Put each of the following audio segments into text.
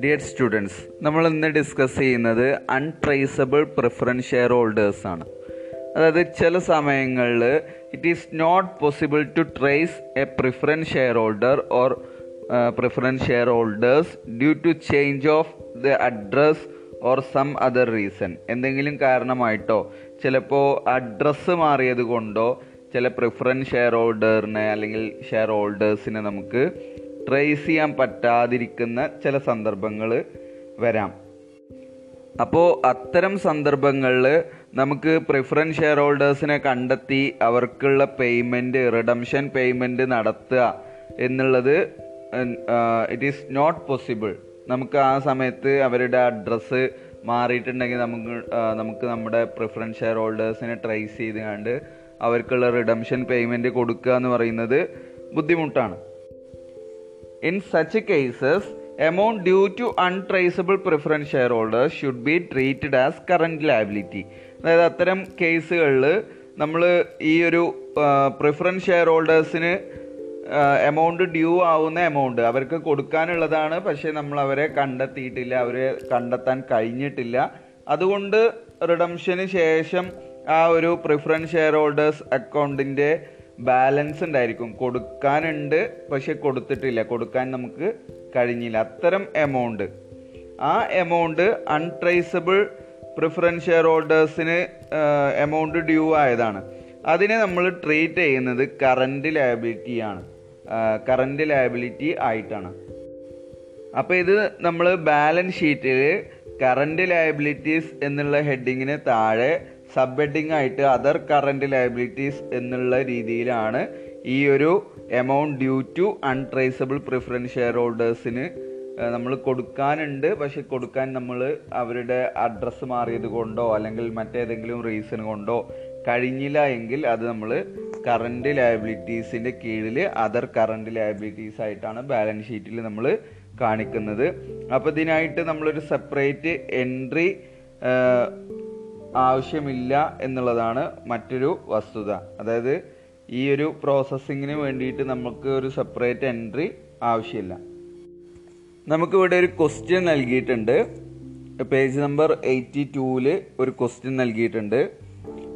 Dear students നമ്മൾ ഇന്ന് discuss ചെയ്യുന്നത് അൺട്രേസബിൾ പ്രിഫറൻസ് ഷെയർ ഹോൾഡേഴ്സ് ആണ്. അതായത് ചില സമയങ്ങളിൽ it is not possible to trace a preference share holder or preference share holders due to change of the address or some other reason എന്തെങ്കിലും കാരണമായിട്ടോ ചിലപ്പോൾ അഡ്രസ്സ് മാറിയത് കൊണ്ടോ ചില പ്രിഫറൻസ് ഷെയർ ഹോൾഡറിനെ അല്ലെങ്കിൽ ഷെയർ ഹോൾഡേഴ്സിനെ നമുക്ക് ട്രേസ് ചെയ്യാൻ പറ്റാതിരിക്കുന്ന ചില സന്ദർഭങ്ങൾ വരാം. അപ്പോൾ അത്തരം സന്ദർഭങ്ങളിൽ നമുക്ക് പ്രിഫറൻസ് ഷെയർ ഹോൾഡേഴ്സിനെ കണ്ടെത്തി അവർക്കുള്ള പേയ്മെന്റ് റിഡംഷൻ പേയ്മെന്റ് നടത്തുക എന്നുള്ളത് ഇറ്റ് ഈസ് നോട്ട് പോസിബിൾ നമുക്ക് ആ സമയത്ത് അവരുടെ അഡ്രസ്സ് മാറിയിട്ടുണ്ടെങ്കിൽ നമുക്ക് നമുക്ക് നമ്മുടെ പ്രിഫറൻസ് ഷെയർ ഹോൾഡേഴ്സിനെ ട്രേസ് ചെയ്ത് കണ്ട് അവർക്കുള്ള റിഡംഷൻ പേയ്മെന്റ് കൊടുക്കുക എന്ന് പറയുന്നത് ബുദ്ധിമുട്ടാണ്. In such cases amount due to untraceable preference share holders should be treated as current liability അതായത് അത്തരം കേസുകളിൽ നമ്മൾ ഈ ഒരു പ്രിഫറൻസ് ഷെയർ ഹോൾഡേഴ്സിന് എമൗണ്ട് ഡ്യൂ ആവുന്ന എമൗണ്ട് അവർക്ക് കൊടുക്കാനുള്ളതാണ് പക്ഷേ നമ്മൾ അവരെ കണ്ടെത്തിയിട്ടില്ല അവരെ കണ്ടെത്താൻ കഴിഞ്ഞിട്ടില്ല. അതുകൊണ്ട് റിഡംഷന് ശേഷം ആ ഒരു പ്രിഫറൻസ് ഷെയർ ഹോൾഡേഴ്സ് അക്കൗണ്ടിന്റെ ബാലൻസ് ഉണ്ടായിരിക്കും. കൊടുക്കാനുണ്ട് പക്ഷെ കൊടുത്തിട്ടില്ല. കൊടുക്കാൻ നമുക്ക് കഴിഞ്ഞില്ല. അത്തരം എമൗണ്ട് ആ എമൗണ്ട് അൺട്രേസബിൾ പ്രിഫറൻസ് ഷെയർ ഹോൾഡേഴ്സിന് എമൗണ്ട് ഡ്യൂ ആയതാണ്. അതിനെ നമ്മൾ ട്രീറ്റ് ചെയ്യുന്നത് കറന്റ് ലയബിലിറ്റിയാണ് കറന്റ് ലയബിലിറ്റി ആയിട്ടാണ്. അപ്പോൾ ഇത് നമ്മൾ ബാലൻസ് ഷീറ്റിൽ കറന്റ് ലയബിലിറ്റീസ് എന്നുള്ള ഹെഡിങ്ങിന് താഴെ സബ് ഹെഡിങ് ആയിട്ട് അതർ കറണ്ട് ലയബിലിറ്റീസ് എന്നുള്ള രീതിയിലാണ് ഈ ഒരു amount due to untraceable preference share ഹോൾഡേഴ്സിന് നമ്മൾ കൊടുക്കാനുണ്ട്. പക്ഷെ കൊടുക്കാൻ നമ്മൾ അവരുടെ അഡ്രസ്സ് മാറിയത് കൊണ്ടോ അല്ലെങ്കിൽ മറ്റേതെങ്കിലും റീസൺ കൊണ്ടോ കഴിഞ്ഞില്ല എങ്കിൽ അത് നമ്മൾ കറണ്ട് ലയബിലിറ്റീസിന്റെ കീഴിൽ അതർ കറണ്ട് ലയബിലിറ്റീസ് ആയിട്ടാണ് ബാലൻസ് ഷീറ്റിൽ നമ്മൾ കാണിക്കുന്നത്. അപ്പോൾ ഇതിനായിട്ട് നമ്മളൊരു സെപ്പറേറ്റ് എൻട്രി ആവശ്യമില്ല എന്നുള്ളതാണ് മറ്റൊരു വസ്തുത. അതായത് ഈ ഒരു പ്രോസസ്സിങ്ങിന് വേണ്ടിയിട്ട് നമുക്ക് ഒരു സെപ്പറേറ്റ് എൻട്രി ആവശ്യമില്ല. നമുക്കിവിടെ ഒരു ക്വസ്റ്റ്യൻ നൽകിയിട്ടുണ്ട്. പേജ് നമ്പർ എയ്റ്റി ടൂവിൽ ഒരു ക്വസ്റ്റ്യൻ നൽകിയിട്ടുണ്ട്.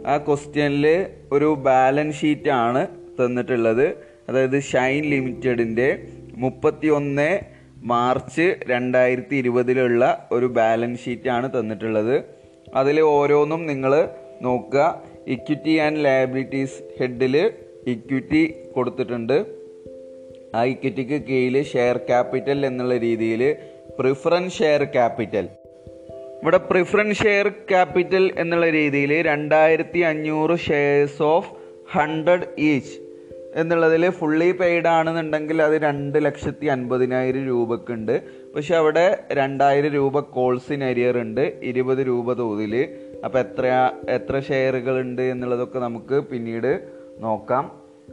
ആ ക്വസ്റ്റ്യനിൽ ഒരു ബാലൻസ് ഷീറ്റ് ആണ് തന്നിട്ടുള്ളത്. അതായത് ഷൈൻ ലിമിറ്റഡിന്റെ മുപ്പത്തി ഒന്ന് മാർച്ച് രണ്ടായിരത്തി ഇരുപതിലുള്ള ഒരു ബാലൻസ് ഷീറ്റാണ് തന്നിട്ടുള്ളത്. അതിൽ ഓരോന്നും നിങ്ങൾ നോക്കുക. ഇക്വിറ്റി ആൻഡ് ലയബിലിറ്റീസ് ഹെഡിൽ ഇക്വിറ്റി കൊടുത്തിട്ടുണ്ട്. ആ ഇക്വിറ്റിക്ക് കീഴിൽ ഷെയർ ക്യാപിറ്റൽ എന്നുള്ള രീതിയിൽ പ്രിഫറൻസ് ഷെയർ ക്യാപിറ്റൽ ഇവിടെ പ്രിഫറൻസ് ഷെയർ ക്യാപിറ്റൽ എന്നുള്ള രീതിയിൽ രണ്ടായിരത്തി അഞ്ഞൂറ് ഷെയർസ് ഓഫ് ഹൺഡ്രഡ് ഈച്ച് എന്നുള്ളതിൽ ഫുള്ളി പെയ്ഡ് ആണെന്നുണ്ടെങ്കിൽ അത് രണ്ട് ലക്ഷത്തി അൻപതിനായിരം രൂപക്കുണ്ട്. പക്ഷെ അവിടെ രണ്ടായിരം രൂപ കോൾസിന് അരിയർ ഉണ്ട് ഇരുപത് രൂപ തോതിൽ അപ്പോൾ എത്ര എത്ര ഷെയറുകൾ ഉണ്ട് എന്നുള്ളതൊക്കെ നമുക്ക് പിന്നീട് നോക്കാം.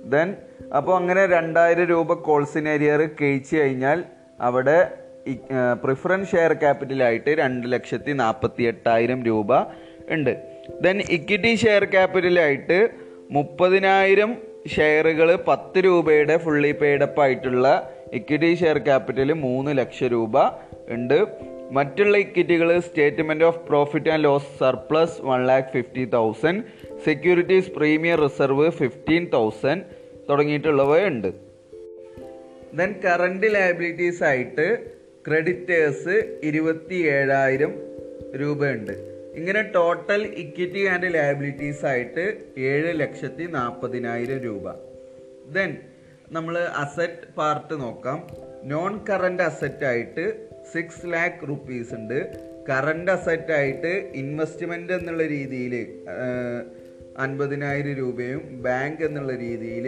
ദെൻ അപ്പോൾ അങ്ങനെ രണ്ടായിരം രൂപ കോൾസിന് അരിയർ കഴിച്ചു കഴിഞ്ഞാൽ അവിടെ പ്രിഫറൻസ് ഷെയർ ക്യാപിറ്റലായിട്ട് രണ്ട് ലക്ഷത്തി നാൽപ്പത്തി എട്ടായിരം രൂപ ഉണ്ട്. ദെൻ ഇക്വിറ്റി ഷെയർ ക്യാപിറ്റലായിട്ട് മുപ്പതിനായിരം ഷെയറുകൾ പത്ത് രൂപയുടെ ഫുള്ളി പെയ്ഡപ്പ് ആയിട്ടുള്ള ഇക്വിറ്റി ഷെയർ ക്യാപിറ്റൽ മൂന്ന് ലക്ഷം രൂപ ഉണ്ട്. മറ്റുള്ള ഇക്വിറ്റികൾ statement of profit and loss surplus one lakh fifty thousand securities premium reserve fifteen thousand തുടങ്ങിയിട്ടുള്ളവയുണ്ട് then current liabilities ആയിട്ട് ക്രെഡിറ്റേഴ്സ് ഇരുപത്തി ഏഴായിരം രൂപയുണ്ട് ഇങ്ങനെ ടോട്ടൽ ഇക്വിറ്റി ആൻഡ് ലയബിലിറ്റീസ് ആയിട്ട് ഏഴ് ലക്ഷത്തി നാൽപ്പതിനായിരം രൂപ. ദെൻ നമ്മൾ അസറ്റ് പാർട്ട് നോക്കാം. നോൺ കറണ്ട് അസറ്റ് ആയിട്ട് സിക്സ് ലാക്ക് റുപ്പീസ് ഉണ്ട്. കറണ്ട് അസറ്റ് ആയിട്ട് ഇൻവെസ്റ്റ്മെന്റ് എന്നുള്ള രീതിയിൽ അൻപതിനായിരം രൂപയും ബാങ്ക് എന്നുള്ള രീതിയിൽ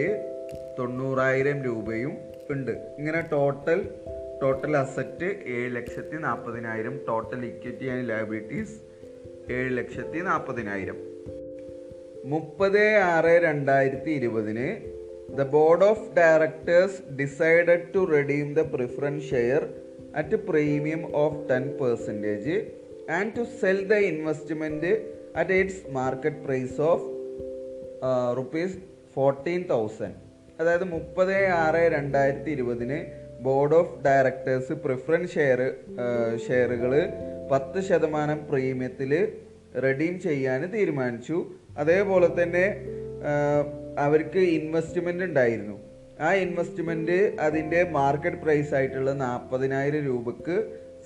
തൊണ്ണൂറായിരം രൂപയും ഉണ്ട്. ഇങ്ങനെ ടോട്ടൽ ടോട്ടൽ അസറ്റ് ഏഴ് ലക്ഷത്തി നാൽപ്പതിനായിരം ടോട്ടൽ ഇക്വിറ്റി ആൻഡ് ലയബിലിറ്റീസ് ഏഴ് ലക്ഷത്തി നാൽപ്പതിനായിരം മുപ്പത് ആറ് രണ്ടായിരത്തി ഇരുപതിന് the board of directors decided to redeem the preference share at premium of ten percentage and to sell the investment at its market price of rupees fourteen thousand. അതായത് മുപ്പത് ആറ് രണ്ടായിരത്തി ഇരുപതിന് board of directors preference share ഷെയറുകൾ പത്ത് ശതമാനം പ്രീമിയത്തിൽ redeem ചെയ്യാൻ തീരുമാനിച്ചു. അതേപോലെ തന്നെ അവർക്ക് ഇൻവെസ്റ്റ്മെന്റ് ഉണ്ടായിരുന്നു. ആ ഇൻവെസ്റ്റ്മെന്റ് അതിന്റെ മാർക്കറ്റ് പ്രൈസ് ആയിട്ടുള്ള നാൽപ്പതിനായിരം രൂപക്ക്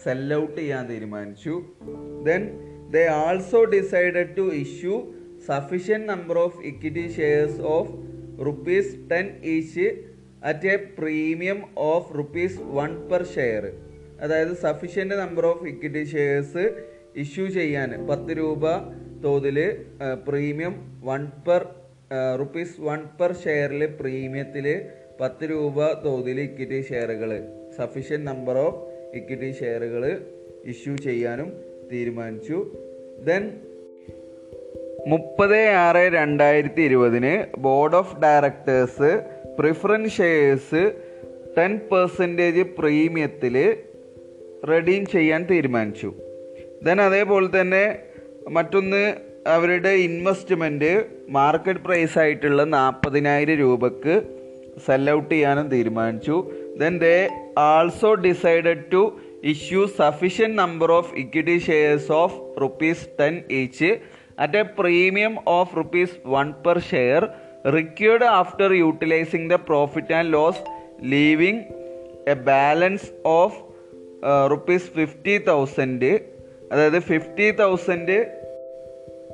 സെൽ ഔട്ട് ചെയ്യാൻ തീരുമാനിച്ചു. Then they also decided to issue sufficient number of equity shares of rupees ten each at a premium of rupees one per share അതായത് sufficient number of equity shares issue ചെയ്യാൻ പത്ത് രൂപ തോതിൽ premium one per rupees one per ഷെയറിൽ പ്രീമിയത്തിൽ പത്ത് രൂപ തോതിൽ equity ഷെയറുകൾ സഫിഷ്യന്റ് നമ്പർ ഓഫ് ഇക്വിറ്റി ഷെയറുകൾ ഇഷ്യൂ ചെയ്യാനും തീരുമാനിച്ചു. ദെൻ മുപ്പത് ആറ് രണ്ടായിരത്തി ഇരുപതിന് board of directors preference shares ten percentage പ്രീമിയത്തിൽ redeem ചെയ്യാൻ തീരുമാനിച്ചു. ദെൻ അതേപോലെ തന്നെ മറ്റൊന്ന് അവരുടെ ഇൻവെസ്റ്റ്മെന്റ് മാർക്കറ്റ് പ്രൈസ് ആയിട്ടുള്ള നാൽപ്പതിനായിരം രൂപക്ക് സെൽ ഔട്ട് ചെയ്യാനും തീരുമാനിച്ചു. Then they also decided to issue sufficient number of equity shares of rupees ten each at a premium of rupees one per share required after utilising the profit and loss leaving a balance of rupees fifty thousand അതായത് fifty thousand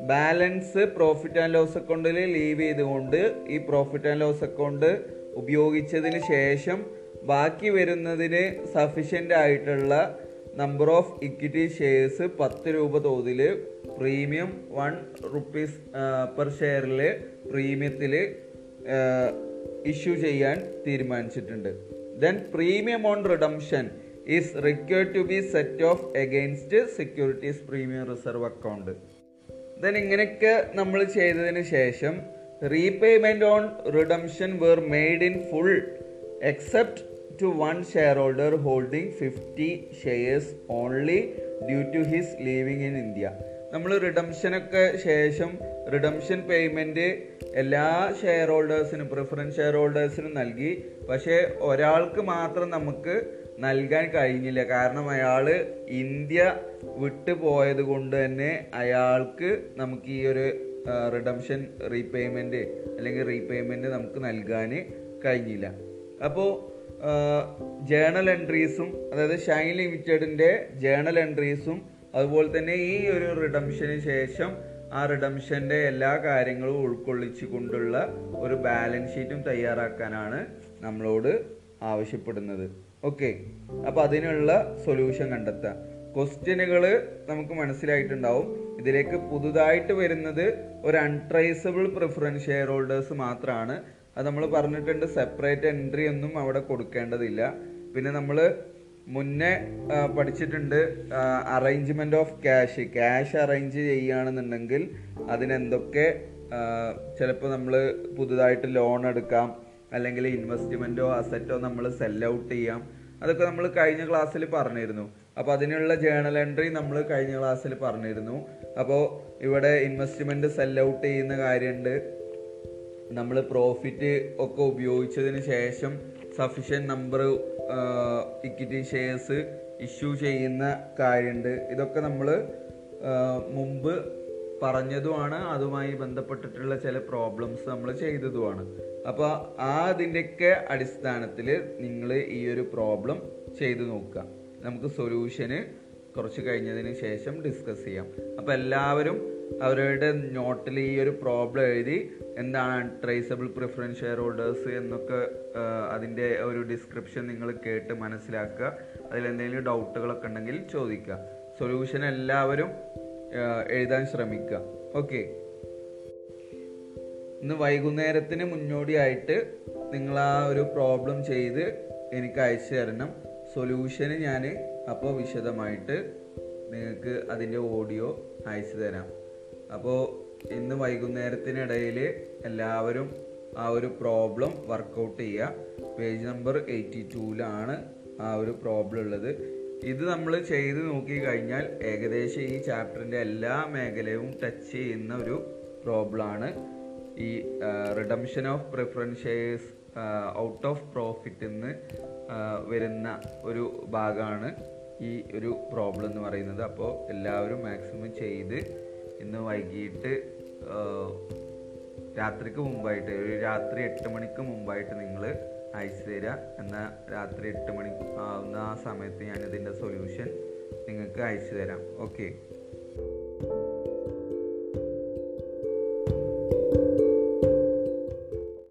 balance profit and loss അക്കൗണ്ടിൽ leave ചെയ്തുകൊണ്ട് ഈ profit and loss account ഉപയോഗിച്ചതിന് ശേഷം ബാക്കി വരുന്നതിന് sufficient ആയിട്ടുള്ള number of equity shares പത്ത് രൂപ തോതിൽ പ്രീമിയം വൺ റുപ്പീസ് പെർ ഷെയറിൽ പ്രീമിയത്തിൽ ഇഷ്യൂ ചെയ്യാൻ തീരുമാനിച്ചിട്ടുണ്ട്. Then premium on redemption is required to be set off against securities premium reserve account then ഇങ്ങനെയൊക്കെ നമ്മൾ ചെയ്തതിന് ശേഷം repayment on redemption were made in full except to one share holder holding fifty shares only due to his leaving in India നമ്മൾ റിഡംഷനൊക്കെ ശേഷം redemption payment എല്ലാ share ഹോൾഡേഴ്സിനും preference share ഹോൾഡേഴ്സിനും നൽകി. പക്ഷേ ഒരാൾക്ക് മാത്രം നമുക്ക് നൽകാൻ കഴിഞ്ഞില്ല. കാരണം അയാൾ ഇന്ത്യ വിട്ടു പോയത് കൊണ്ട് തന്നെ അയാൾക്ക് നമുക്ക് ഈ ഒരു റിഡംഷൻ റീപേയ്മെന്റ് അല്ലെങ്കിൽ റീപേയ്മെന്റ് നമുക്ക് നൽകാൻ കഴിഞ്ഞില്ല. അപ്പോൾ ജേണൽ എൻട്രീസും അതായത് ഷൈൻ ലിമിറ്റഡിന്റെ ജേണൽ എൻട്രീസും അതുപോലെ തന്നെ ഈ ഒരു റിഡംഷന് ശേഷം ആ റിഡംഷന്റെ എല്ലാ കാര്യങ്ങളും ഉൾക്കൊള്ളിച്ചു കൊണ്ടുള്ള ഒരു ബാലൻസ് ഷീറ്റും തയ്യാറാക്കാനാണ് നമ്മളോട് ആവശ്യപ്പെടുന്നത്. ഓക്കെ അപ്പൊ അതിനുള്ള സൊല്യൂഷൻ കണ്ടെത്താം ക്വസ്റ്റ്യനുകൾ നമുക്ക് മനസ്സിലായിട്ടുണ്ടാവും. ഇതിലേക്ക് പുതുതായിട്ട് വരുന്നത് ഒരു അൺട്രേസബിൾ പ്രിഫറൻസ് ഷെയർ ഹോൾഡേഴ്സ് മാത്രമാണ് അത് നമ്മൾ പറഞ്ഞിട്ടുണ്ട് സെപ്പറേറ്റ് എൻട്രി ഒന്നും അവിടെ കൊടുക്കേണ്ടതില്ല. പിന്നെ നമ്മൾ മുന്നേ പഠിച്ചിട്ടുണ്ട് arrangement of cash cash arrange ചെയ്യുകയാണെന്നുണ്ടെങ്കിൽ അതിനെന്തൊക്കെ ചിലപ്പോൾ നമ്മൾ പുതുതായിട്ട് ലോൺ എടുക്കാം. അല്ലെങ്കിൽ ഇൻവെസ്റ്റ്മെന്റോ അസറ്റോ നമ്മൾ സെൽ ഔട്ട് ചെയ്യാം. അതൊക്കെ നമ്മൾ കഴിഞ്ഞ ക്ലാസ്സിൽ പറഞ്ഞിരുന്നു. അപ്പോൾ അതിനുള്ള ജേണൽ എൻട്രി നമ്മൾ കഴിഞ്ഞ ക്ലാസ്സിൽ പറഞ്ഞിരുന്നു. അപ്പോൾ ഇവിടെ ഇൻവെസ്റ്റ്മെന്റ് സെൽ ഔട്ട് ചെയ്യുന്ന കാര്യമുണ്ട് നമ്മൾ പ്രോഫിറ്റ് ഒക്കെ ഉപയോഗിച്ചതിന് ശേഷം sufficient number equity shares issue ചെയ്യുന്ന കാര്യമുണ്ട് ഇതൊക്കെ നമ്മൾ മുമ്പ് പറഞ്ഞതുമാണ്. അതുമായി ബന്ധപ്പെട്ടിട്ടുള്ള ചില പ്രോബ്ലംസ് നമ്മൾ ചെയ്തതുമാണ്. അപ്പോൾ ആ അതിന്റെയൊക്കെ അടിസ്ഥാനത്തിൽ നിങ്ങൾ ഈ ഒരു പ്രോബ്ലം ചെയ്തു നോക്കുക. നമുക്ക് സൊല്യൂഷന് കുറച്ച് കഴിഞ്ഞതിന് ശേഷം ഡിസ്കസ് ചെയ്യാം. അപ്പോൾ എല്ലാവരും അവരുടെ നോട്ടിൽ ഈ ഒരു പ്രോബ്ലം എഴുതി എന്താണ് ട്രേസബിൾ പ്രിഫറൻസ് ഷെയർ ഹോൾഡേഴ്സ് എന്നൊക്കെ അതിന്റെ ഒരു ഡിസ്ക്രിപ്ഷൻ നിങ്ങൾ കേട്ട് മനസ്സിലാക്കുക. അതിലെന്തെങ്കിലും ഡൗട്ടുകളൊക്കെ ഉണ്ടെങ്കിൽ ചോദിക്കുക. സൊല്യൂഷൻ എല്ലാവരും എഴുതാൻ ശ്രമിക്കുക. ഓക്കെ ഇന്ന് വൈകുന്നേരത്തിന് മുന്നോടിയായിട്ട് നിങ്ങൾ ആ ഒരു പ്രോബ്ലം ചെയ്ത് എനിക്ക് അയച്ചു തരണം. സൊല്യൂഷന് ഞാൻ അപ്പോൾ വിശദമായിട്ട് നിങ്ങൾക്ക് അതിന്റെ ഓഡിയോ അയച്ചു തരാം. അപ്പോൾ ഇന്ന് വൈകുന്നേരത്തിനിടയിൽ എല്ലാവരും ആ ഒരു പ്രോബ്ലം വർക്കൗട്ട് ചെയ്യുക പേജ് നമ്പർ എയ്റ്റി ടൂവിലാണ് ആ ഒരു പ്രോബ്ലം ഉള്ളത്. ഇത് നമ്മൾ ചെയ്ത് നോക്കി കഴിഞ്ഞാൽ ഏകദേശം ഈ ചാപ്റ്ററിന്റെ എല്ലാ മേഖലയും ടച്ച് ചെയ്യുന്ന ഒരു പ്രോബ്ലമാണ് ഈ redemption of preference out of profit എന്ന് വരുന്ന ഒരു ഭാഗമാണ് ഈ ഒരു പ്രോബ്ലം എന്ന് പറയുന്നത്. അപ്പോൾ എല്ലാവരും മാക്സിമം ചെയ്ത് ഇന്ന് വൈകിട്ട് രാത്രിക്ക് മുമ്പായിട്ട് ഒരു രാത്രി എട്ട് മണിക്ക് മുമ്പായിട്ട് നിങ്ങൾ അയച്ചു തരിക എന്നാൽ രാത്രി എട്ട് മണി ആവുന്ന ആ സമയത്ത് ഞാനിതിന്റെ സൊല്യൂഷൻ നിങ്ങൾക്ക് അയച്ചു തരാം. ഓക്കെ